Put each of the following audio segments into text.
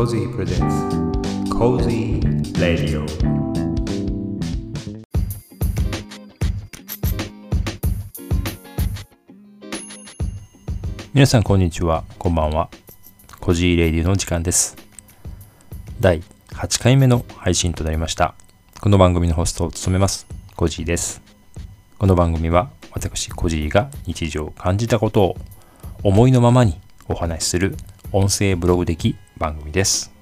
Cozy presents. Cozy Radio. 皆さんこんにちは。こんばんは。コジーレディの時間です。第8回目の配信となりました。この番組のホストを務めます。コジーです。この番組は私コジーが日常感じたことを思いのままにお話しする音声ブログ的番組です。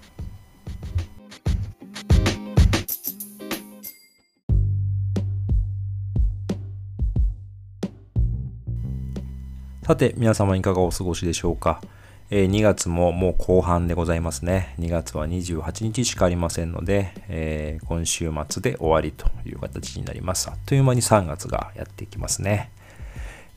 さて、皆様いかがお過ごしでしょうか。えー、2月ももう後半でございますね。2月は28日しかありませんので、えー、今週末で終わりという形になります。あっという間に3月がやってきますね。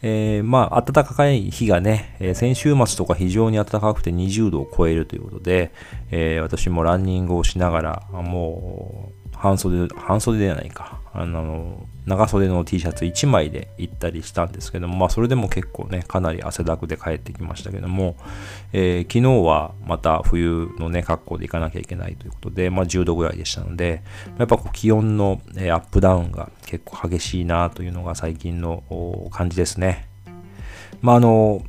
えー、まあ、暖かい日がね、えー、先週末とか非常に暖かくて20度を超えるということで、えー、私もランニングをしながら、もう、半袖、半袖ではないか、あの、長袖の T シャツ1枚で行ったりしたんですけども、まあ、それでも結構ね、かなり汗だくで帰ってきましたけども、え昨日はまた冬のね、格好で行かなきゃいけないということで、まあ、10度ぐらいでしたので、やっぱこう気温の、えアップダウンが結構激しいなというのが最近の感じですね。まあ、あの、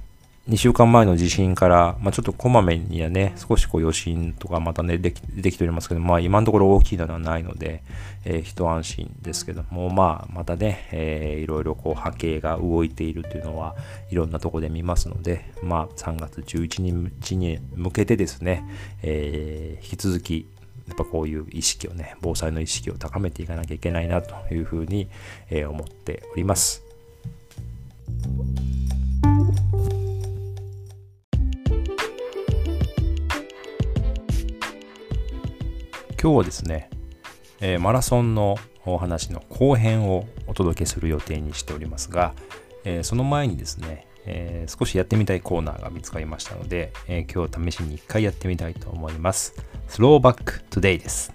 2週間前の地震から、まあ、ちょっとこまめにはね、少しこう余震とかまたね、できできておりますけど、まあ今のところ大きいのはないので、えー、一安心ですけども、まあまたね、えー、いろいろこう波形が動いているというのは、いろんなところで見ますので、まあ3月11日に向けてですね、えー、引き続きやっぱこういう意識をね、防災の意識を高めていかなきゃいけないなというふうに、え思っております。今日はですね、えー、マラソンのお話の後編をお届けする予定にしておりますが、えー、その前にですね、えー、少しやってみたいコーナーが見つかりましたので、え今日試しに1回やってみたいと思います。 Throwback Today です。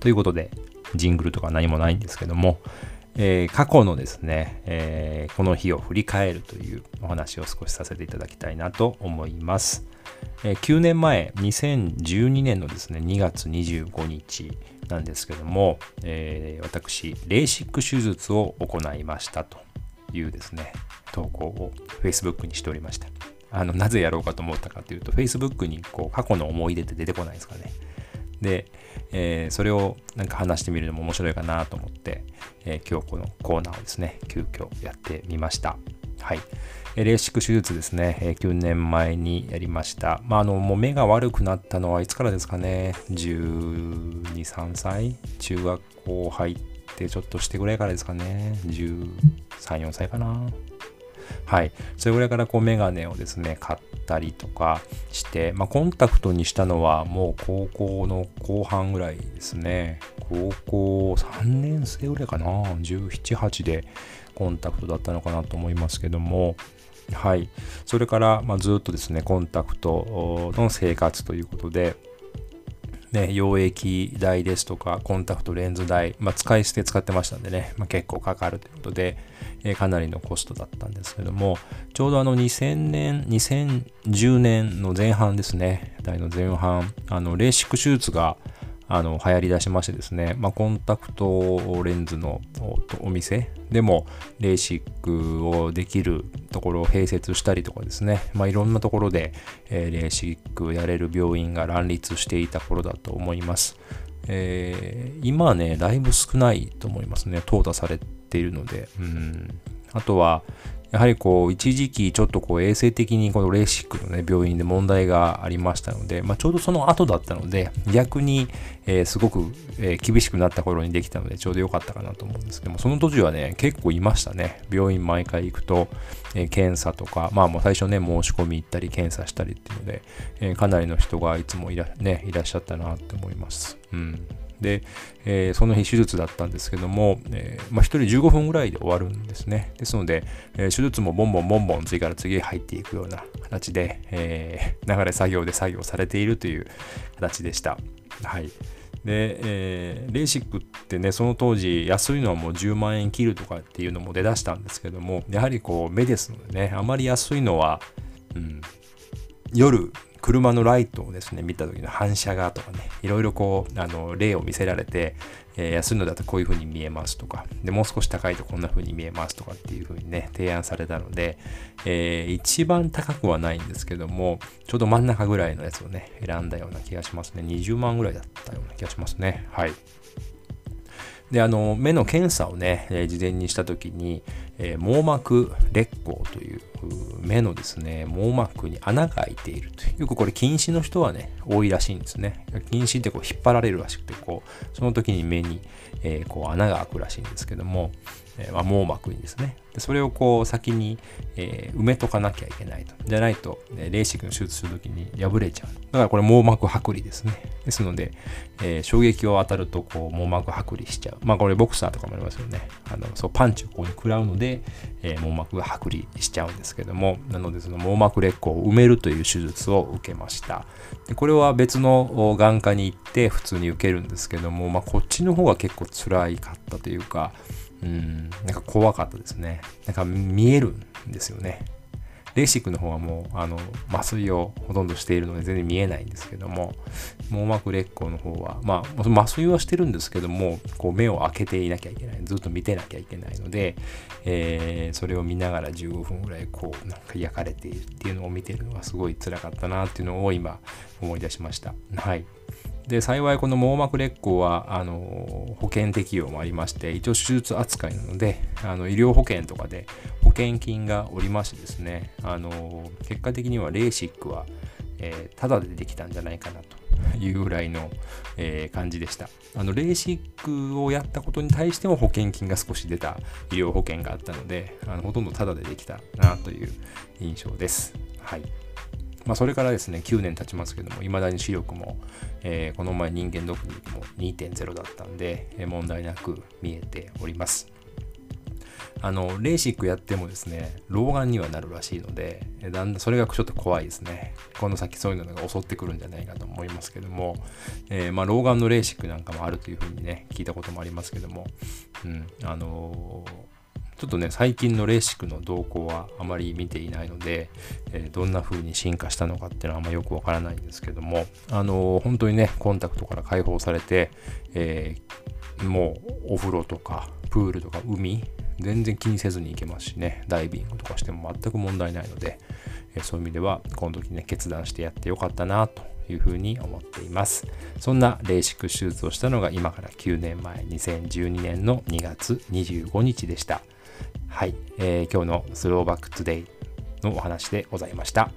ということで、ジングルとか何もないんですけども、えー、過去のですね、えー、この日を振り返るというお話を少しさせていただきたいなと思います。え、9年前、2012年のですね、2月25日なんですけども、え私、レーシック手術を行いましたというですね、投稿を Facebook にしておりました。あのなぜやろうかと思ったかというと、Facebook にこう過去の思い出って出てこないですかね。で、えー、それをなんか話してみるのも面白いかなと思って、えー、今日このコーナーをですね、急遽やってみました。はい。レーシック手術ですね、え、9年前にやりました。まあ、あの、もう目が悪くなったのはいつからですかね、12、3歳？中学校入ってちょっとしてぐらいからですかね、13、4歳かな。はい。それぐらいからこうメガネをですね、買ったりとかして、まあ、コンタクトにしたのはもう高校の後半ぐらいですね。高校3年生ぐらいかな。17、8でコンタクトだったのかなと思いますけども、はい。それから、まあ、ずっとですね、コンタクトの生活ということで、ね、溶液代ですとか、コンタクトレンズ代、まあ、使い捨て使ってましたんでね、まあ、結構かかるということで、えー、かなりのコストだったんですけども、ちょうどあの2000年、2010年の前半ですね、代の前半、あの、レーシック手術が、あの流行り出しましてですね、まあ、コンタクトレンズのお店でもレーシックをできるところを併設したりとかですね、まあ、いろんなところで、えー、レーシックやれる病院が乱立していた頃だと思います。えー、今はね、だいぶ少ないと思いますね。淘汰されているので。うん、あとは、やはりこう、一時期ちょっとこう衛生的にこのレーシックのね、病院で問題がありましたので、まあ、ちょうどその後だったので、逆に、えー、すごく、え、厳しくなった頃にできたので、ちょうど良かったかなと思うんですけども、その時はね、結構いましたね。病院毎回行くと、え、検査とか、まあもう最初ね、申し込み行ったり、検査したりっていうので、えかなりの人がいつもいら,、ね、いらっしゃったなって思います。うん。で、えー、その日手術だったんですけども、えー、まあ、1人15分ぐらいで終わるんですね。ですので、えー、手術もボンボンボンボン次から次へ入っていくような形で、え流れ作業で作業されているという形でした。はい。で、えー、レーシックってね、その当時安いのはもう10万円切るとかっていうのも出だしたんですけども、やはりこう目ですのでね、あまり安いのは、うん、夜車のライトをですね、見た時の反射がとかね、いろいろこう、あの、例を見せられて、えー、安いのだとこういう風に見えますとか、で、もう少し高いとこんな風に見えますとかっていう風にね、提案されたので、えー、一番高くはないんですけども、ちょうど真ん中ぐらいのやつをね、選んだような気がしますね。20万ぐらいだったような気がしますね。はい。で、あの、目の検査をね、えー、事前にした時に、えー、網膜劣光という目のですね、網膜に穴が開いているという。よくこれ近視の人はね、多いらしいんですね。近視ってこう引っ張られるらしくて、こう、その時に目に、えー、こう穴が開くらしいんですけども、ま、網膜にですね。でそれをこう先に、えー、埋めとかなきゃいけないと。じゃないと、ね、レーシックの手術するときに破れちゃう。だからこれ網膜剥離ですね。ですので、えー、衝撃を当たるとこう網膜剥離しちゃう。まあこれボクサーとかもありますよね。あのそうパンチをここに食らうので、え網膜が剥離しちゃうんですけども、なのでその網膜劣光を埋めるという手術を受けました。でこれは別の眼科に行って普通に受けるんですけども、まあこっちの方が結構辛かったというか、うん、なんか怖かったですね。なんか見えるんですよね。レーシックの方はもう、あの、麻酔をほとんどしているので全然見えないんですけども、網膜劣光の方は、まあ、麻酔はしてるんですけども、こう目を開けていなきゃいけない。ずっと見てなきゃいけないので、えー、それを見ながら15分ぐらい、こう、なんか焼かれているっていうのを見てるのがすごい辛かったなっていうのを今思い出しました。はい。で幸いこの網膜劣光はあの保険適用もありまして一応手術扱いなのであの医療保険とかで保険金がおりましてですねあの結果的にはレーシックは、えー、タダでできたんじゃないかなというぐらいの、えー、感じでした。あのレーシックをやったことに対しても保険金が少し出た医療保険があったのであのほとんどタダでできたなという印象です。はい。まあ、それからですね、9年経ちますけども、未だに視力も、えー、この前人間ドックにも2.0だったんで、えー、問題なく見えております。あの、レーシックやってもですね、老眼にはなるらしいので、だんだんそれがちょっと怖いですね。この先そういうのが襲ってくるんじゃないかと思いますけども、えー、まあ、老眼のレーシックなんかもあるというふうにね、聞いたこともありますけども、うん、あのーちょっとね、最近のレーシックの動向はあまり見ていないので、えー、どんな風に進化したのかっていうのはあんまよくわからないんですけども、あのー、本当にね、コンタクトから解放されて、えー、もうお風呂とかプールとか海、全然気にせずに行けますしね、ダイビングとかしても全く問題ないので、えそういう意味では、この時ね、決断してやってよかったなというふうに思っています。そんなレーシック手術をしたのが今から9年前、2012年の2月25日でした。はい、えー、今日の Throwback Today のお話でございました。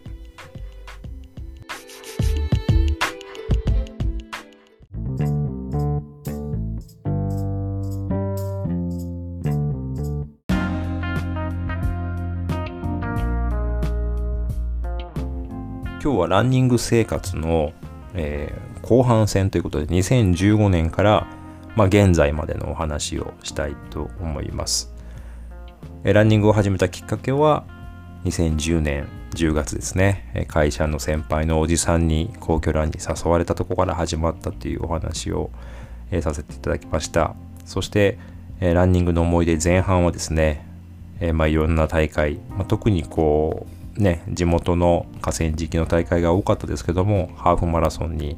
今日はランニング生活の、えー、後半戦ということで2015年から、まあ、現在までのお話をしたいと思います。ランニングを始めたきっかけは2010年10月ですね。会社の先輩のおじさんに皇居ランに誘われたとこから始まったというお話をさせていただきました。そしてランニングの思い出前半はですねまあいろんな大会、ま、特にこうね地元の河川敷の大会が多かったですけどもハーフマラソンに、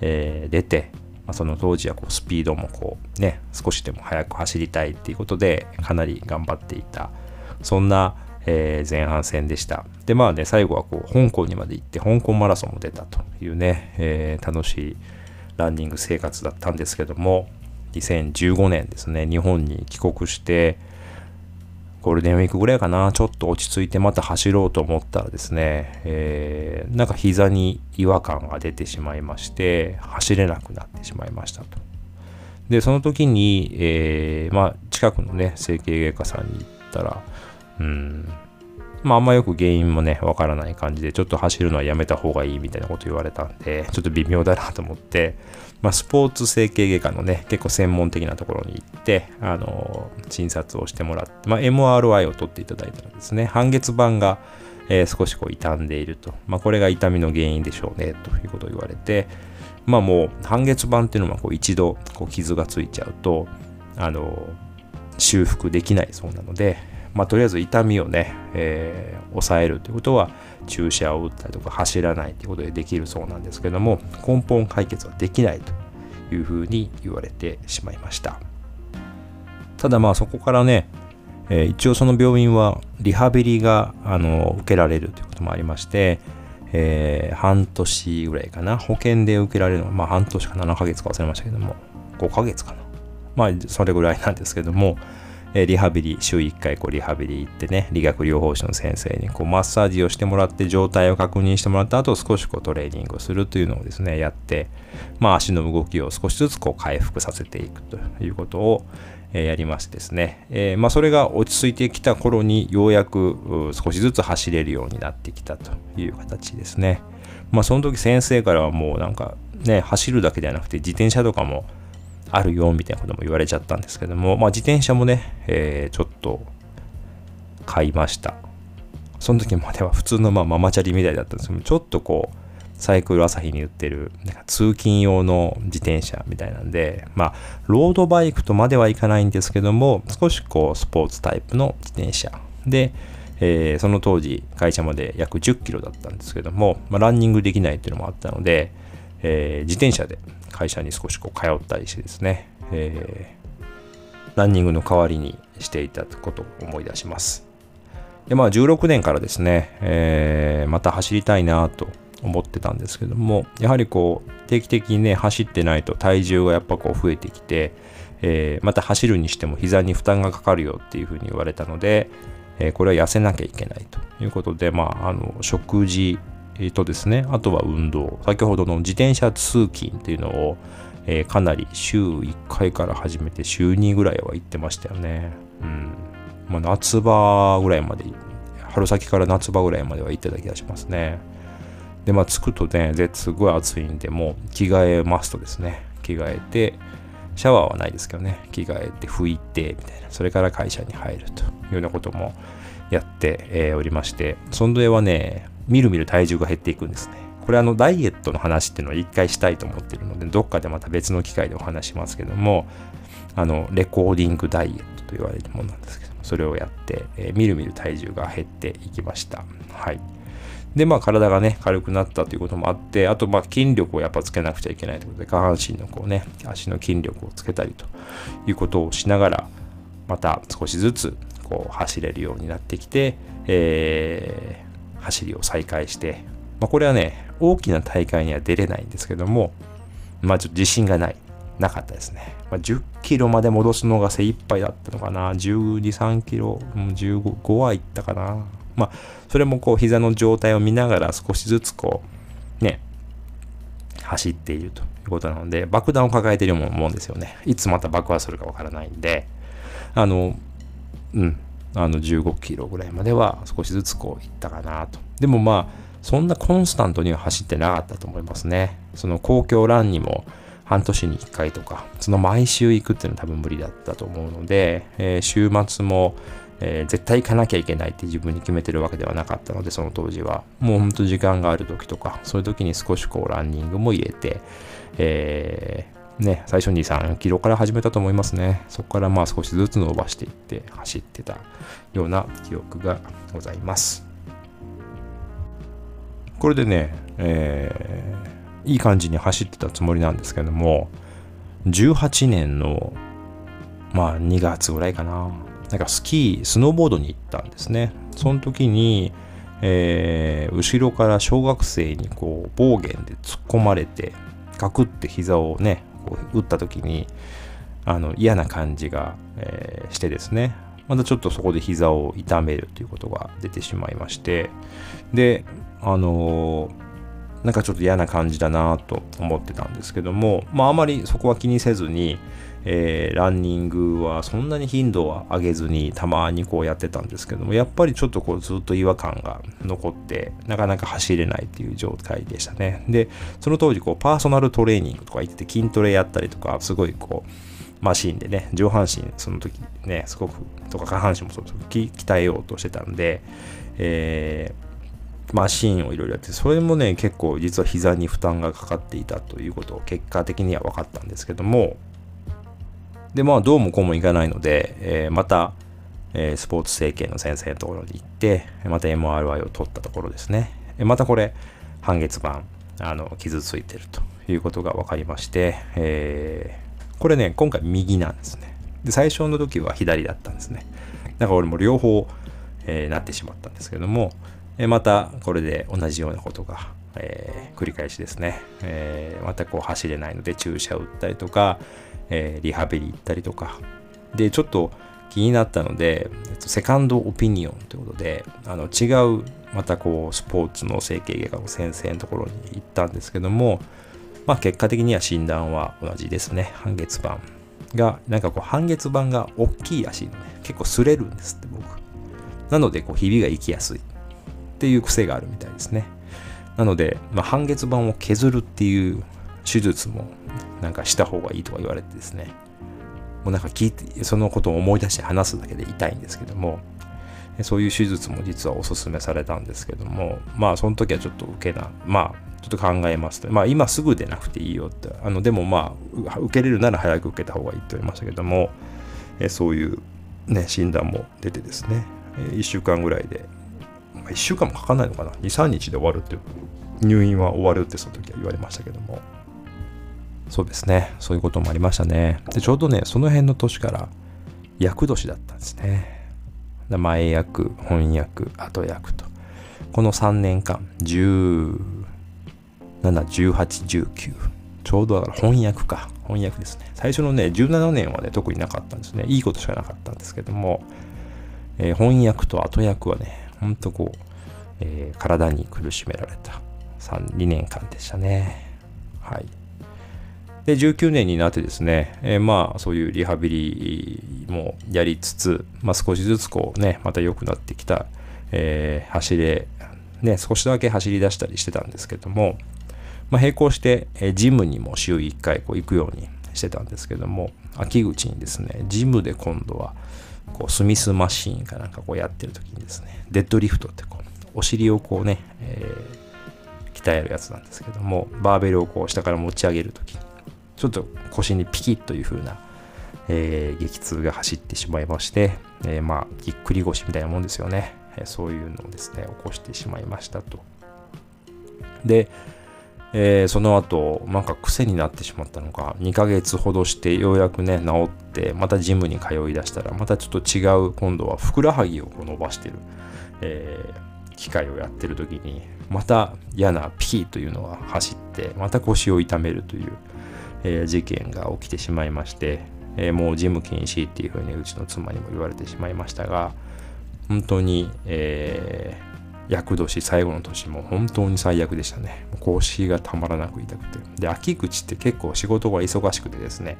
出てまあ、その当時はこうスピードもこうね少しでも速く走りたいっていうことでかなり頑張っていた。そんな、えー、前半戦でした。でまあね最後はこう香港にまで行って香港マラソンも出たというね、えー、楽しいランニング生活だったんですけども2015年ですね日本に帰国してゴールデンウィークぐらいかな、ちょっと落ち着いてまた走ろうと思ったらですね、えー、なんか膝に違和感が出てしまいまして、走れなくなってしまいましたと。で、その時に、えー、まあ、近くのね、整形外科さんに行ったら、うん、まあ、あんまよく原因もね、わからない感じで、ちょっと走るのはやめた方がいいみたいなこと言われたんで、ちょっと微妙だなと思って、まあ、スポーツ整形外科のね、結構専門的なところに行って、あのー、診察をしてもらって、まあ、MRI を取っていただいたらですね、半月板が、えー、少しこう傷んでいると。まあ、これが痛みの原因でしょうね、ということを言われて、まあもう半月板っていうのはこう一度こう傷がついちゃうと、あのー、修復できないそうなので、まあ、とりあえず痛みをね、えー、抑えるということは注射を打ったりとか走らないということでできるそうなんですけども根本解決はできないというふうに言われてしまいました。ただまあそこからね、えー、一応その病院はリハビリがあの受けられるということもありまして、えー、半年ぐらいかな保険で受けられるのは、まあ、半年か7ヶ月か忘れましたけども5ヶ月かな。まあそれぐらいなんですけども、えリハビリ、週1回こうリハビリ行ってね、理学療法士の先生にこうマッサージをしてもらって状態を確認してもらった後、少しこうトレーニングをするというのをですね、やって、まあ足の動きを少しずつこう回復させていくということを、えやりましてですね、えー、まあそれが落ち着いてきた頃にようやく少しずつ走れるようになってきたという形ですね。まあその時先生からはもうなんかね、走るだけではなくて自転車とかもあるよみたいなことも言われちゃったんですけども、まあ、自転車もね、えー、ちょっと買いました。その時までは普通のまあママチャリみたいだったんですけど、ちょっとこう、サイクル朝日に売ってるなんか通勤用の自転車みたいなんで、まあ、ロードバイクとまではいかないんですけども、少しこう、スポーツタイプの自転車で、えー、その当時会社まで約10キロだったんですけども、まあ、ランニングできないっていうのもあったので、えー、自転車で会社に少しこう通ったりしてですね、えー、ランニングの代わりにしていたことを思い出します。で、まあ16年からですね、えー、また走りたいなと思ってたんですけども、やはりこう定期的にね、走ってないと体重がやっぱこう増えてきて、えー、また走るにしても膝に負担がかかるよっていうふうに言われたので、え、これは痩せなきゃいけないということで、まあ、あの食事とですね、あとは運動。先ほどの自転車通勤っていうのを、えー、かなり週1回から始めて週2ぐらいは行ってましたよね。うん。まあ、夏場ぐらいまで、春先から夏場ぐらいまでは行ってた気がしますね。で、まあ、着くとね、すごい暑いんで、もう着替えますとですね、着替えて、シャワーはないですけどね、着替えて拭いて、みたいな、それから会社に入るというようなこともやって、えー、おりまして、その上はね、みるみる体重が減っていくんですね。これあのダイエットの話っていうのを一回したいと思ってるので、どっかでまた別の機会でお話しますけども、あの、レコーディングダイエットと言われるものなんですけども、それをやって、えー、みるみる体重が減っていきました。はい。で、まあ体がね、軽くなったということもあって、あとまあ筋力をやっぱつけなくちゃいけないということで、下半身のこうね、足の筋力をつけたりということをしながら、また少しずつこう走れるようになってきて、えー走りを再開して、まあ、これはね、大きな大会には出れないんですけども、まあちょっと自信がない。なかったですね。まあ、10キロまで戻すのが精一杯だったのかな。12、3キロ、15、5はいったかな。まあ、それもこう、膝の状態を見ながら少しずつこう、ね、走っているということなので、爆弾を抱えているようなもんですよね。いつまた爆発するかわからないんで、あの、うん、あの15キロぐらいまでは少しずつこういったかなと。でもまあ、そんなコンスタントには走ってなかったと思いますね。その公共ランにも半年に1回とか、その毎週行くっていうのは多分無理だったと思うので、えー、週末も、えー、絶対行かなきゃいけないって自分に決めてるわけではなかったので、その当時は。もうほんと時間がある時とか、そういう時に少しこうランニングも入れて、えーね、最初に3キロから始めたと思いますね。そこからまあ少しずつ伸ばしていって走ってたような記憶がございます。これでね、えー、いい感じに走ってたつもりなんですけども、18年のまあ2月ぐらいかな。なんかスキー、スノーボードに行ったんですね。その時に、えー、後ろから小学生にこう暴言で突っ込まれて、ガクって膝をね、こう打った時にあの嫌な感じが、えー、してですね。またちょっとそこで膝を痛めるということが出てしまいまして。であのーなんかちょっと嫌な感じだなと思ってたんですけども、まああまりそこは気にせずに、えー、ランニングはそんなに頻度は上げずにたまにこうやってたんですけども、やっぱりちょっとこうずっと違和感が残って、なかなか走れないっていう状態でしたね。で、その当時こうパーソナルトレーニングとか言って筋トレやったりとか、すごいこう、マシンでね、上半身その時ね、すごく、とか下半身もそうです鍛えようとしてたんで、えーマシーンをいろいろやって、それもね、結構実は膝に負担がかかっていたということを結果的には分かったんですけども、で、まあ、どうもこうもいかないので、えー、また、えー、スポーツ整形の先生のところに行って、また MRI を取ったところですね。またこれ、半月板、あの、傷ついてるということが分かりまして、えー、これね、今回右なんですね。で、最初の時は左だったんですね。だから俺も両方、えー、なってしまったんですけども、えまたこれで同じようなことが、えー、繰り返しですね、えー、またこう走れないので注射を打ったりとか、えー、リハビリ行ったりとか。でちょっと気になったので、セカンドオピニオンということであの違うまたこうスポーツの整形外科の先生のところに行ったんですけども、まあ、結果的には診断は同じですね。半月板がなんかこう半月板が大きいらしいのね結構擦れるんですって僕。なのでこうひびが行きやすい。っていう癖があるみたいですね。なので、まあ、半月板を削るっていう手術もなんかした方がいいとか言われてですね、もうなんか聞いて、そのことを思い出して話すだけで痛いんですけども、そういう手術も実はお勧めされたんですけども、まあその時はちょっと受けな、まあちょっと考えますと、まあ今すぐでなくていいよって、あのでもまあ受けれるなら早く受けた方がいいって言われましたけども、そういうね、診断も出てですね、1週間ぐらいで。ま1週間もかかんないのかな？2、3日で終わるっていう、入院は終わるってその時は言われましたけども。そうですね。そういうこともありましたね。で、ちょうどね、その辺の年から役年だったんですね。前役、翻訳、後役と。この3年間、17、18、19。ちょうどだから翻訳か。翻訳ですね。最初のね、17年はね、特になかったんですね。いいことしかなかったんですけども、え、翻訳と後役はね、ほんとこう、え、体に苦しめられた3 2年間でしたね。はい。で、19年になってですね、えー、まあそういうリハビリもやりつつ、まあ少しずつこうね、また良くなってきた、えー、走れ、ね、少しだけ走り出したりしてたんですけども、まあ、並行して、え、ジムにも週1回こう行くようにしてたんですけども、秋口にですね、ジムで今度は、こうスミスマシーンかなんかこうやってる時にですね、デッドリフトってこう、お尻をこうね、えー、鍛えるやつなんですけども、バーベルをこう下から持ち上げる時に、ちょっと腰にピキッという風な、えー、激痛が走ってしまいまして、えー、まあ、ぎっくり腰みたいなもんですよね。えそういうのをですね、起こしてしまいましたと。で、えー、その後、なんか癖になってしまったのか、2ヶ月ほどしてようやくね、治って、またジムに通い出したら、またちょっと違う、今度はふくらはぎをこう伸ばしてる、えー、機械をやってる時に、また嫌なピキーというのが走って、また腰を痛めるという、えー、事件が起きてしまいまして、えもうジム禁止っていうふうにうちの妻にも言われてしまいましたが、本当に、え厄年最後の年も本当に最悪でしたね。腰がたまらなく痛くて。で、秋口って結構仕事が忙しくてですね、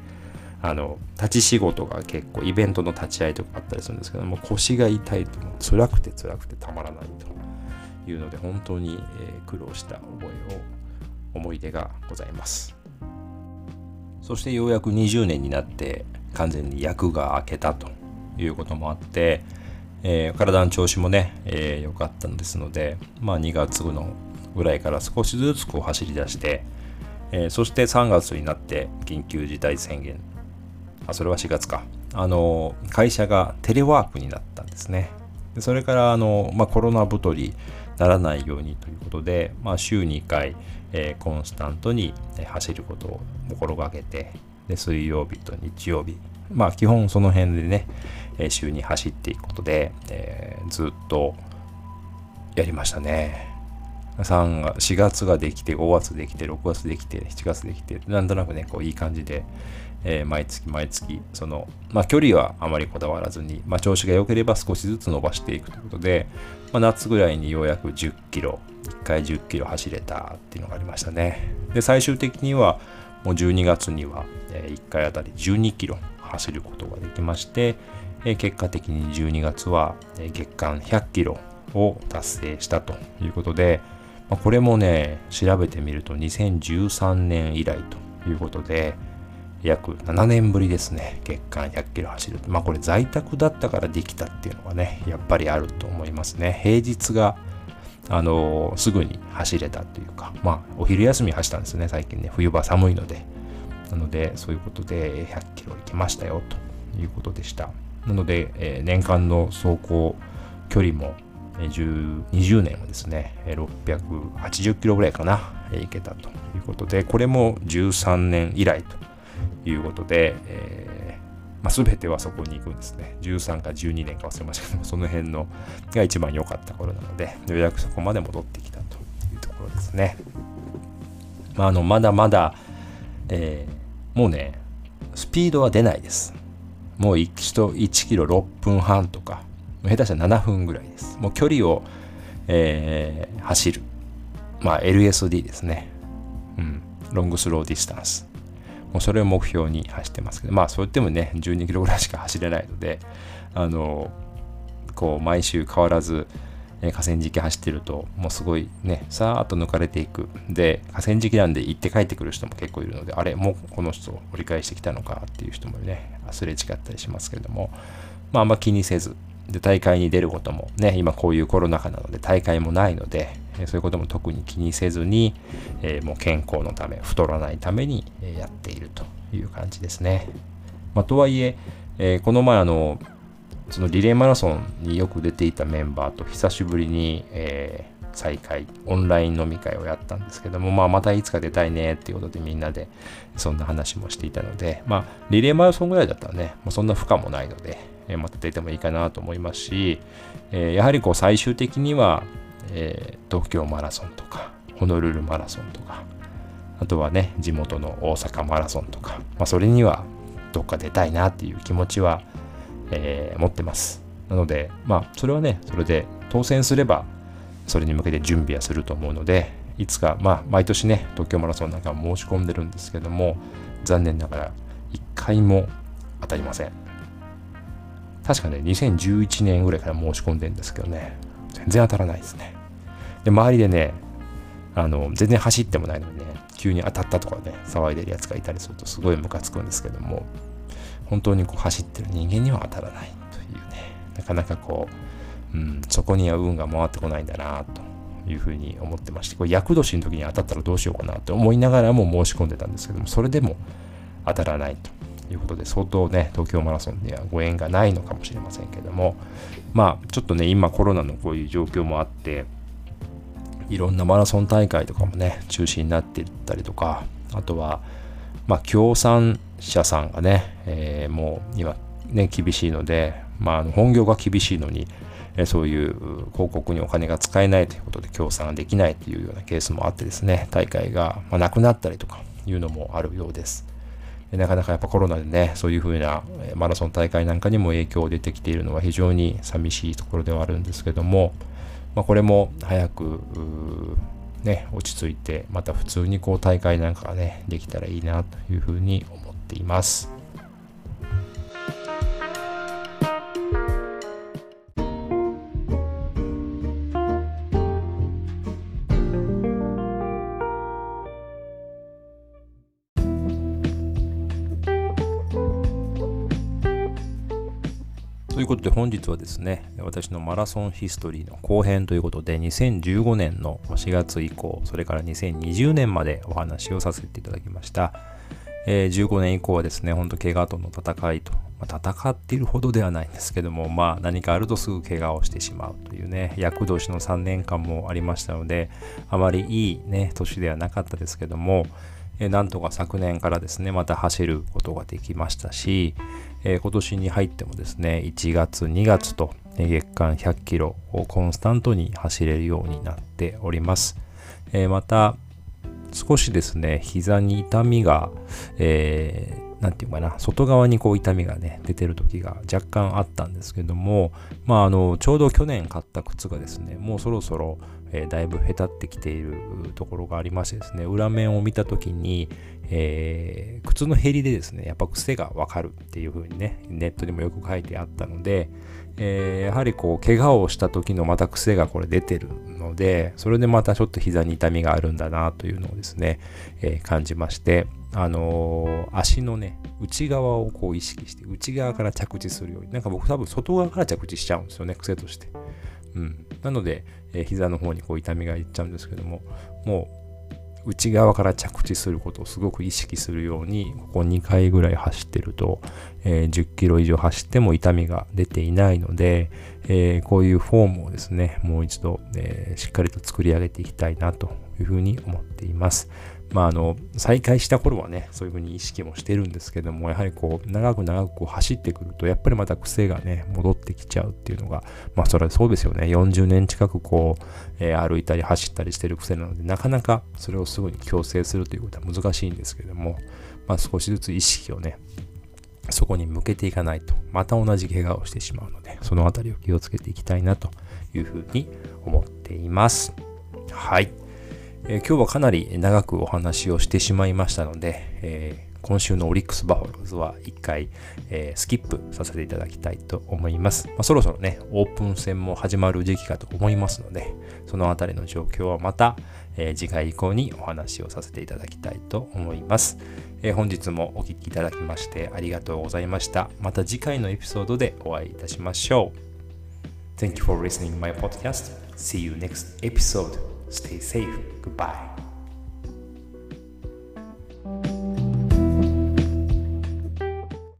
あの、立ち仕事が結構イベントの立ち会いとかあったりするんですけども、腰が痛いとも辛くて辛くてたまらないというので、本当に、え苦労した覚えを、思い出がございます。そしてようやく20年になって完全に役が明けたということもあって、えー、体の調子もね、えー、かったんですので、まあ、2月のぐらいから少しずつこう走り出して、えー、そして3月になって緊急事態宣言。あそれは4月か。あの会社がテレワークになったんですね。それからあの、まあ、コロナ太りならないようにということで、まあ、週2回、えー、コンスタントに走ることを心がけてで水曜日と日曜日まあ基本その辺でね、え週に走っていくことで、えー、ずっとやりましたね。3が4月ができて5月できて6月できて7月できてなんとなくねこういい感じで、えー、毎月毎月そのまあ距離はあまりこだわらずに、まあ、調子が良ければ少しずつ伸ばしていくということで、まあ、夏ぐらいにようやく10キロ1回10キロ走れたっていうのがありましたね。で最終的にはもう12月には1回あたり12キロ走ることができまして、結果的に12月は月間100キロを達成したということで、まこれもね、調べてみると2013年以来ということで、約7年ぶりですね、月間100キロ走る。まあこれ在宅だったからできたっていうのがね、やっぱりあると思いますね。平日が、あのー、すぐに走れたというか、まあお昼休み走ったんですね、最近ね、冬場寒いので。なので、そういうことで100キロ行きましたよということでした。なので、えー、年間の走行距離も20年はですね、680キロぐらいかな、いけたということで、これも13年以来ということで、えーまあ、全てはそこに行くんですね。13か12年か忘れましたけども、その辺のが一番良かった頃なので、ようやくそこまで戻ってきたというところですね。まあ、あのまだまだ、えー、もうね、スピードは出ないです。もう1 1キロ6分半とか、下手したら7分ぐらいです。もう距離を、えー、走る。まあ LSD ですね。うん。 Long Slow Distance。もうそれを目標に走ってますけど、まあそう言ってもね、12キロぐらいしか走れないので、あの、こう毎週変わらず、え河川敷走ってると、もうすごいね、さーっと抜かれていく。で、河川敷なんで行って帰ってくる人も結構いるので、あれ、もうこの人折り返してきたのかっていう人もね、すれ違ったりしますけれども、まああんま気にせず、で大会に出ることもね今こういうコロナ禍なので大会もないのでそういうことも特に気にせずに、えー、もう健康のため太らないためにやっているという感じですね、まあ、とはいええー、この前あのそのリレーマラソンによく出ていたメンバーと久しぶりに、えー、再会オンライン飲み会をやったんですけども、まあ、またいつか出たいねっていうことでみんなでそんな話もしていたので、まあ、リレーマラソンぐらいだったらね、もうそんな負荷もないので、えまた出てもいいかなと思いますし、えやはりこう最終的には、え東京マラソンとか、ホノルルマラソンとか、あとはね、地元の大阪マラソンとか、まあ、それにはどっか出たいなっていう気持ちは、え、持ってます。なので、まあ、それはね、それで当選すれば、それに向けて準備はすると思うので、いつか、まあ、毎年ね、東京マラソンなんか申し込んでるんですけども、残念ながら、一回も当たりません。確かね、2011年ぐらいから申し込んでんですけどね、全然当たらないですね。で、周りでね、あの、全然走ってもないのにね、急に当たったとかね、騒いでるやつがいたりするとすごいムカつくんですけども、本当にこう走ってる人間には当たらないというね、なかなかこう、うん、そこには運が回ってこないんだなというふうに思ってまして、これ厄年の時に当たったらどうしようかなと思いながらも申し込んでたんですけども、それでも当たらないと。いうことで、相当ね、東京マラソンにはご縁がないのかもしれませんけども、まあ、ちょっとね、今コロナのこういう状況もあって、いろんなマラソン大会とかもね、中止になっていったりとか、あとは、まあ、協賛者さんがね、えー、もう今、ね、厳しいので、まあ、本業が厳しいのに、えそういう広告にお金が使えないということで協賛ができないというようなケースもあってですね、大会が、まなくなったりとかいうのもあるようです。なかなかやっぱコロナでね、そういうふうなマラソン大会なんかにも影響出てきているのは非常に寂しいところではあるんですけども、まあ、これも早く、ね、落ち着いて、また普通にこう大会なんかがね、できたらいいなというふうに思っています。ことで本日はですね、私のマラソンヒストリーの後編ということで、2015年の4月以降、それから2020年までお話をさせていただきました。えー、15年以降はですね、ほんと怪我との戦いと、まあ、戦っているほどではないんですけども、まあ何かあるとすぐ怪我をしてしまうというね、厄年の3年間もありましたので、あまりいいね、年ではなかったですけども、え、なんとか昨年からですね、また走ることができましたし、え、今年に入ってもですね、1月、2月と、月間100キロをコンスタントに走れるようになっております。え、また、少しですね、膝に痛みが、えー、なんていうかな、外側にこう痛みがね、出てる時が若干あったんですけども、まあ、あの、ちょうど去年買った靴がですね、もうそろそろ、えー、だいぶへたってきているところがありましてですね、裏面を見た時に、えー、靴の減りでですね、やっぱ癖がわかるっていう風にね、ネットにもよく書いてあったので、えー、やはりこう、怪我をした時のまた癖がこれ出てるので、それでまたちょっと膝に痛みがあるんだなというのをですね、え、感じまして、あのー、足のね、内側をこう意識して、内側から着地するように、なんか僕多分外側から着地しちゃうんですよね、癖として。うん。なので、えー、膝の方にこう痛みがいっちゃうんですけども、もう内側から着地することをすごく意識するように、ここ2回ぐらい走ってると、えー、10キロ以上走っても痛みが出ていないので、えー、こういうフォームをですね、もう一度、え、しっかりと作り上げていきたいなというふうに思っています。まあ、あの、再開した頃はね、そういうふうに意識もしてるんですけども、やはりこう、長く長くこう走ってくると、やっぱりまた癖がね、戻ってきちゃうっていうのが、まあ、それはそうですよね。40年近くこう、えー、歩いたり走ったりしてる癖なので、なかなかそれをすぐに強制するということは難しいんですけども、まあ、少しずつ意識をね、そこに向けていかないと、また同じ怪我をしてしまうので、そのあたりを気をつけていきたいなというふうに思っています。はい。えー、今日はかなり長くお話をしてしまいましたので、えー、今週のオリックス・バファローズは一回、えー、スキップさせていただきたいと思います。まあ、そろそろね、オープン戦も始まる時期かと思いますので、そのあたりの状況はまた、え次回以降にお話をさせていただきたいと思います。え本日もお聴きいただきましてありがとうございました。また次回のエピソードでお会いいたしましょう。Thank you for listening my podcast. See you next episode. Stay safe. Goodbye.